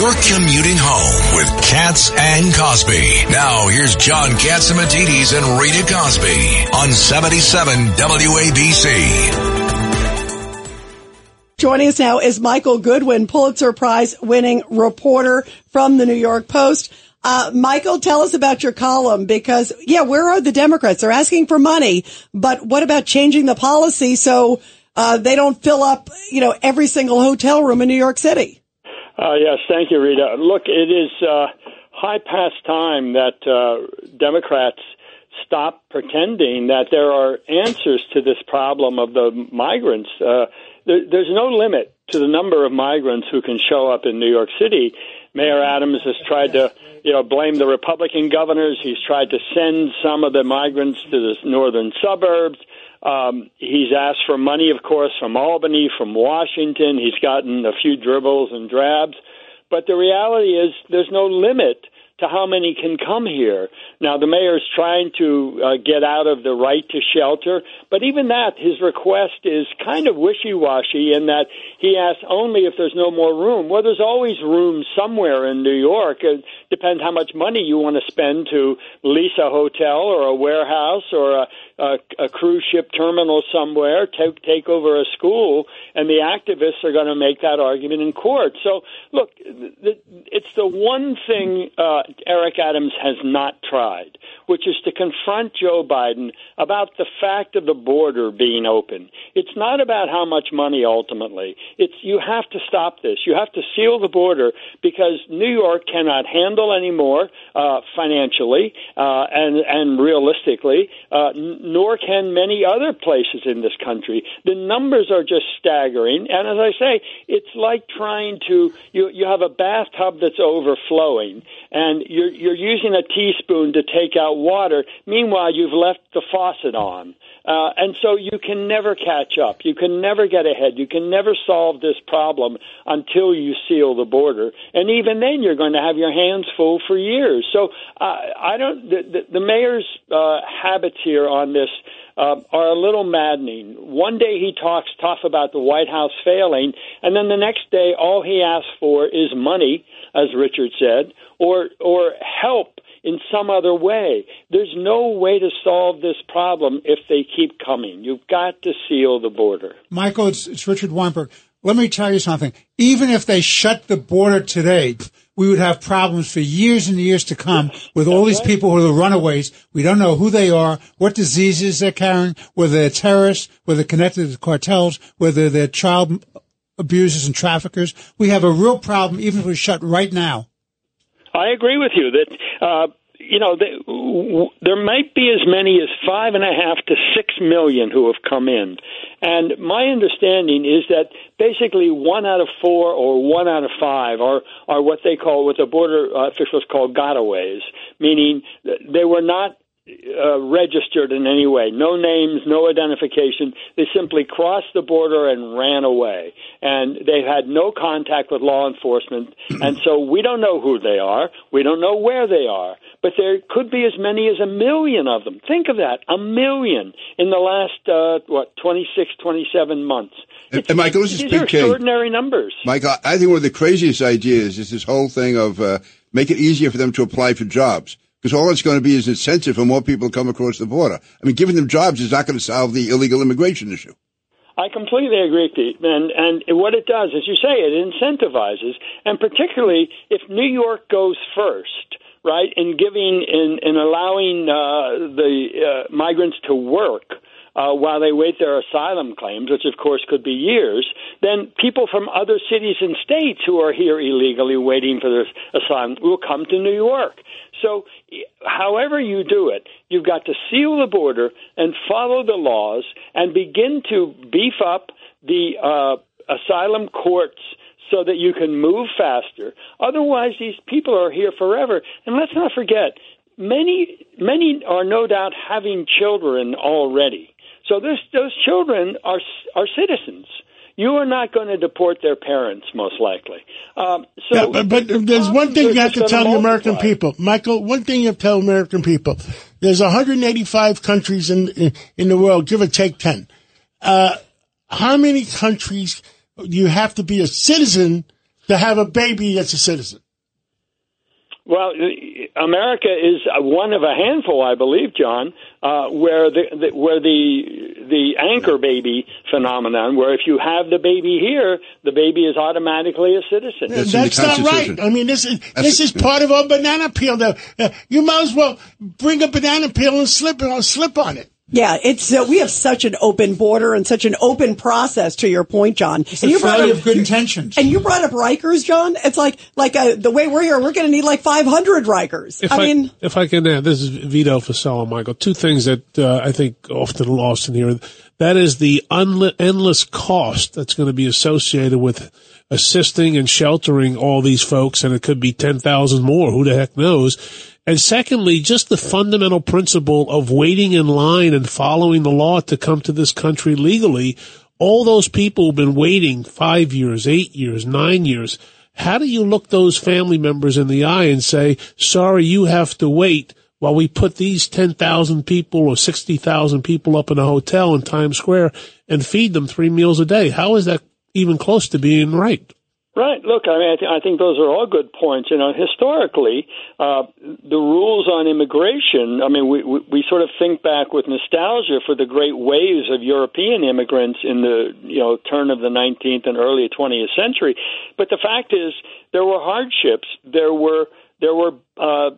You're commuting home with Cats and Cosby. Now here's John Catsimatidis and Rita Cosby on 77 WABC. Joining us now is Michael Goodwin, Pulitzer Prize winning reporter from the New York Post. Uh, Michael, tell us about your column because, yeah, where are the Democrats? They're asking for money, but what about changing the policy so uh, they don't fill up, you know, every single hotel room in New York City? Uh, yes, thank you, Rita. Look, it is uh, high past time that uh, Democrats stop pretending that there are answers to this problem of the migrants. Uh, there, there's no limit to the number of migrants who can show up in New York City. Mayor Adams has tried to, you know, blame the Republican governors. He's tried to send some of the migrants to the northern suburbs. Um, he's asked for money, of course, from Albany, from Washington. He's gotten a few dribbles and drabs. But the reality is there's no limit to how many can come here. Now, the mayor's trying to uh, get out of the right to shelter, but even that, his request is kind of wishy washy in that he asks only if there's no more room. Well, there's always room somewhere in New York. It depends how much money you want to spend to lease a hotel or a warehouse or a, a, a cruise ship terminal somewhere, take, take over a school, and the activists are going to make that argument in court. So, look, it's the one thing uh, Eric Adams has not tried, which is to confront Joe Biden about the fact of the border being open. It's not about how much money ultimately. It's you have to stop this. You have to seal the border because New York cannot handle anymore uh, financially uh, and and realistically, uh, nor can many other places in this country. The numbers are just staggering, and as I say, it's like trying to you you have a bathtub that's overflowing and you're you're using a teaspoon to take out water. Meanwhile, you've left the faucet on. Uh, and so you can never catch up. You can never get ahead. You can never solve this problem until you seal the border. And even then, you're going to have your hands full for years. So uh, I don't. The, the, the mayor's uh, habits here on this uh, are a little maddening. One day he talks tough about the White House failing, and then the next day all he asks for is money, as Richard said, or or help in some other way. There's no way to solve this problem if they keep coming. You've got to seal the border. Michael, it's, it's Richard Weinberg. Let me tell you something. Even if they shut the border today, we would have problems for years and years to come with all these people who are the runaways. We don't know who they are, what diseases they're carrying, whether they're terrorists, whether they're connected to cartels, whether they're child abusers and traffickers. We have a real problem even if we shut right now. I agree with you that uh, you know they, there might be as many as five and a half to six million who have come in, and my understanding is that basically one out of four or one out of five are are what they call what the border officials call gotaways, meaning they were not uh, registered in any way. No names, no identification. They simply crossed the border and ran away. And they've had no contact with law enforcement. and so we don't know who they are. We don't know where they are. But there could be as many as a million of them. Think of that. A million in the last, uh, what, 26, 27 months. And, and Michael, this is These Big are K. extraordinary numbers. Michael, I think one of the craziest ideas is this whole thing of uh, make it easier for them to apply for jobs. Because all it's going to be is incentive for more people to come across the border. I mean, giving them jobs is not going to solve the illegal immigration issue. I completely agree, Pete. And and what it does, as you say, it incentivizes, and particularly if New York goes first, right, in giving in in allowing uh, the uh, migrants to work. Uh, while they wait their asylum claims, which of course could be years, then people from other cities and states who are here illegally waiting for their asylum will come to New York. So, however you do it, you've got to seal the border and follow the laws and begin to beef up the uh, asylum courts so that you can move faster. Otherwise, these people are here forever. And let's not forget, many many are no doubt having children already. So this, those children are are citizens. You are not going to deport their parents, most likely. Um, so, Yeah, but, but there's one thing you have to tell the American people, Michael. One thing you have to tell American people: there's 185 countries in in, in the world, give or take 10. Uh, how many countries do you have to be a citizen to have a baby that's a citizen? Well, America is one of a handful, I believe, John, uh, where the, the where the the anchor baby phenomenon, where if you have the baby here, the baby is automatically a citizen. That's, That's not right. I mean, this is That's, this is part of our banana peel. That uh, you might as well bring a banana peel and slip it, slip on it. Yeah, it's uh, we have such an open border and such an open process. To your point, John, it's and you brought up, good intentions. And you brought up Rikers, John. It's like like uh, the way we're here, we're going to need like 500 Rikers. If I, I, mean, if I can add, this is Vito Fossella, Michael. Two things that uh, I think often lost in here. That is the unli- endless cost that's going to be associated with assisting and sheltering all these folks, and it could be 10,000 more. Who the heck knows? And secondly, just the fundamental principle of waiting in line and following the law to come to this country legally. All those people who've been waiting five years, eight years, nine years. How do you look those family members in the eye and say, sorry, you have to wait while we put these 10,000 people or 60,000 people up in a hotel in Times Square and feed them three meals a day? How is that even close to being right? Right. Look, I mean, I, th- I think those are all good points. You know, historically, uh, the rules on immigration. I mean, we, we we sort of think back with nostalgia for the great waves of European immigrants in the you know turn of the 19th and early 20th century. But the fact is, there were hardships. There were there were uh,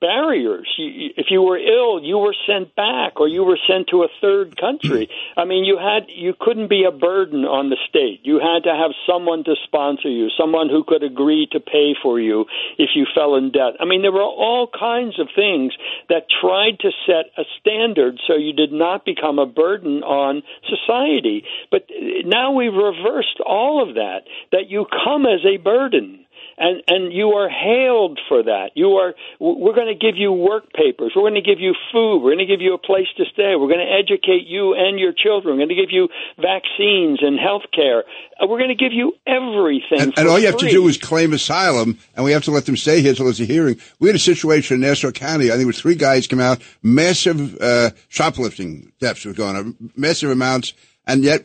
barriers. if you were ill, you were sent back or you were sent to a third country. I mean, you had you couldn't be a burden on the state. You had to have someone to sponsor you, someone who could agree to pay for you if you fell in debt. I mean, there were all kinds of things that tried to set a standard so you did not become a burden on society. But now we've reversed all of that that you come as a burden and and you are hailed for that. You are. We're going to give you work papers. We're going to give you food. We're going to give you a place to stay. We're going to educate you and your children. We're going to give you vaccines and health care. Uh, we're going to give you everything. And, and all you have free. to do is claim asylum, and we have to let them stay here until there's a hearing. We had a situation in Nassau County. I think it was three guys come out, massive uh, shoplifting thefts were going on, massive amounts and yet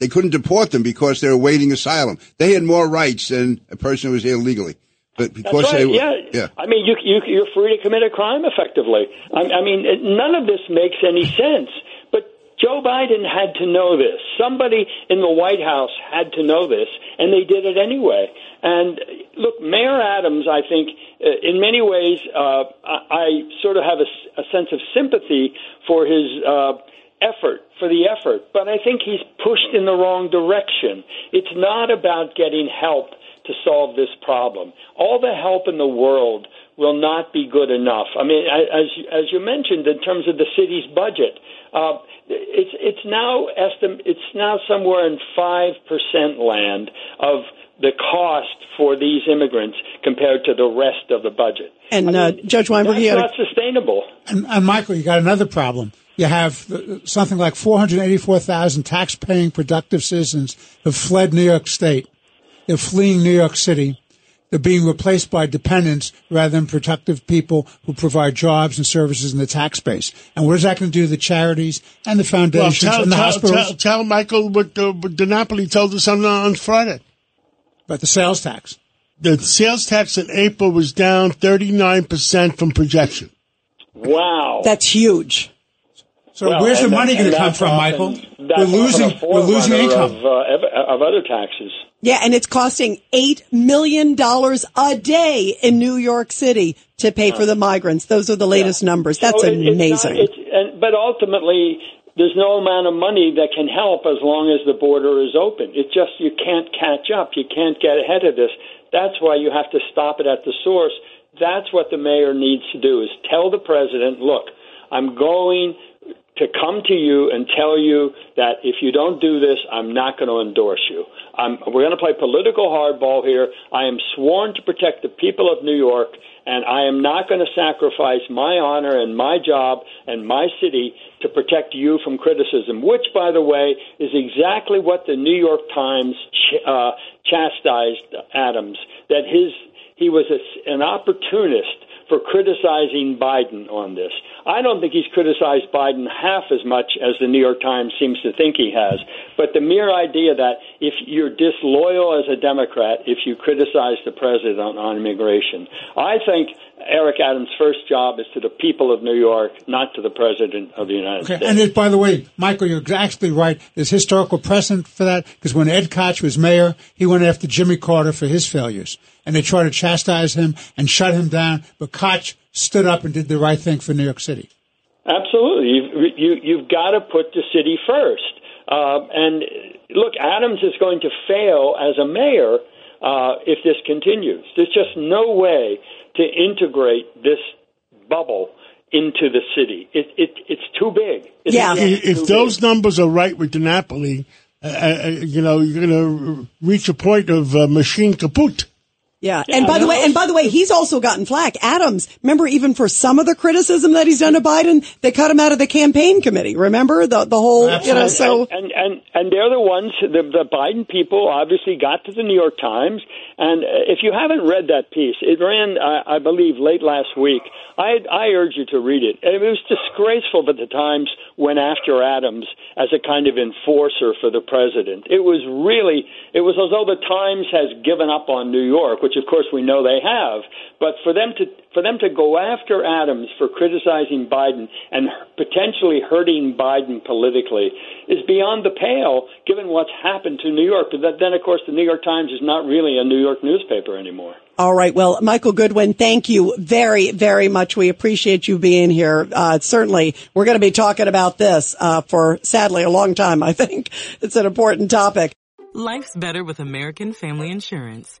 they couldn't deport them because they were awaiting asylum. They had more rights than a person who was here legally. But because right. they were, yeah. yeah. I mean, you, you, you're free to commit a crime effectively. I, I mean, none of this makes any sense. But Joe Biden had to know this. Somebody in the White House had to know this, and they did it anyway. And look, Mayor Adams, I think, uh, in many ways, uh, I, I sort of have a, a sense of sympathy for his. Uh, effort for the effort, but I think he's pushed in the wrong direction. It's not about getting help to solve this problem. All the help in the world will not be good enough. I mean, as as you mentioned, in terms of the city's budget, uh, it's it's now estim- it's now somewhere in five percent land of the cost for these immigrants compared to the rest of the budget. And I mean, uh, Judge Weinberg, that's not sustainable. And, and Michael, you got another problem you have uh, something like 484,000 tax-paying productive citizens have fled New York State. They're fleeing New York City. They're being replaced by dependents rather than productive people who provide jobs and services in the tax base. And what is that going to do to the charities and the foundations well, tell, and the tell, hospitals? Tell, tell Michael what, uh, what DiNapoli told us on, on Friday. About the sales tax. The sales tax in April was down 39% from projection. Wow. That's huge. So well, where's the money going to come from, Michael? We're losing, we're losing income of, uh, of other taxes. Yeah, and it's costing eight million dollars a day in New York City to pay for the migrants. Those are the latest yeah. numbers. That's so amazing. It's not, it's, and, but ultimately, there's no amount of money that can help as long as the border is open. It just you can't catch up. You can't get ahead of this. That's why you have to stop it at the source. That's what the mayor needs to do: is tell the president, look, I'm going to come to you and tell you that if you don't do this, I'm not going to endorse you. I'm, we're going to play political hardball here. I am sworn to protect the people of New York, and I am not going to sacrifice my honor and my job and my city to protect you from criticism, which, by the way, is exactly what the New York Times ch- uh, chastised Adams, that his he was a, an opportunist for criticizing Biden on this. I don't think he's criticized Biden half as much as the New York Times seems to think he has. But the mere idea that if you're disloyal as a Democrat, if you criticize the president on, on immigration, I think Eric Adams' first job is to the people of New York, not to the president of the United Okay, States. and it, by the way, Michael, you're exactly right. There's historical precedent for that because when Ed Koch was mayor, he went after Jimmy Carter for his failures, and they tried to chastise him and shut him down. But Koch stood up and did the right thing for New York City. Absolutely, you've, you, you've got to put the city first. Uh, and look, Adams is going to fail as a mayor uh, if this continues. There's just no way to integrate this bubble into the city. It, it, it's too big. It's Yeah. just if too those big. numbers are right with DiNapoli, uh, uh, you know, you're going to reach a point of uh, machine kaput. Yeah. And by the way, and by the way, he's also gotten flack. Adams, remember even for some of the criticism that he's done to Biden, they cut him out of the campaign committee. Remember the, the whole, you know, so. and and and they're the ones the, the Biden people obviously got to the New York Times and if you haven't read that piece it ran I, I believe late last week I I urge you to read it and it was disgraceful that the Times went after Adams as a kind of enforcer for the president it was really it was as though the Times has given up on New York which of course we know they have but for them to for them to go after Adams for criticizing Biden and potentially hurting Biden politically is beyond the pale, given what's happened to New York. But then, of course, the New York Times is not really a New York newspaper anymore. All right. Well, Michael Goodwin, thank you very, very much. We appreciate you being here. Uh, certainly, we're going to be talking about this uh, for sadly a long time. I think it's an important topic. Life's better with American Family Insurance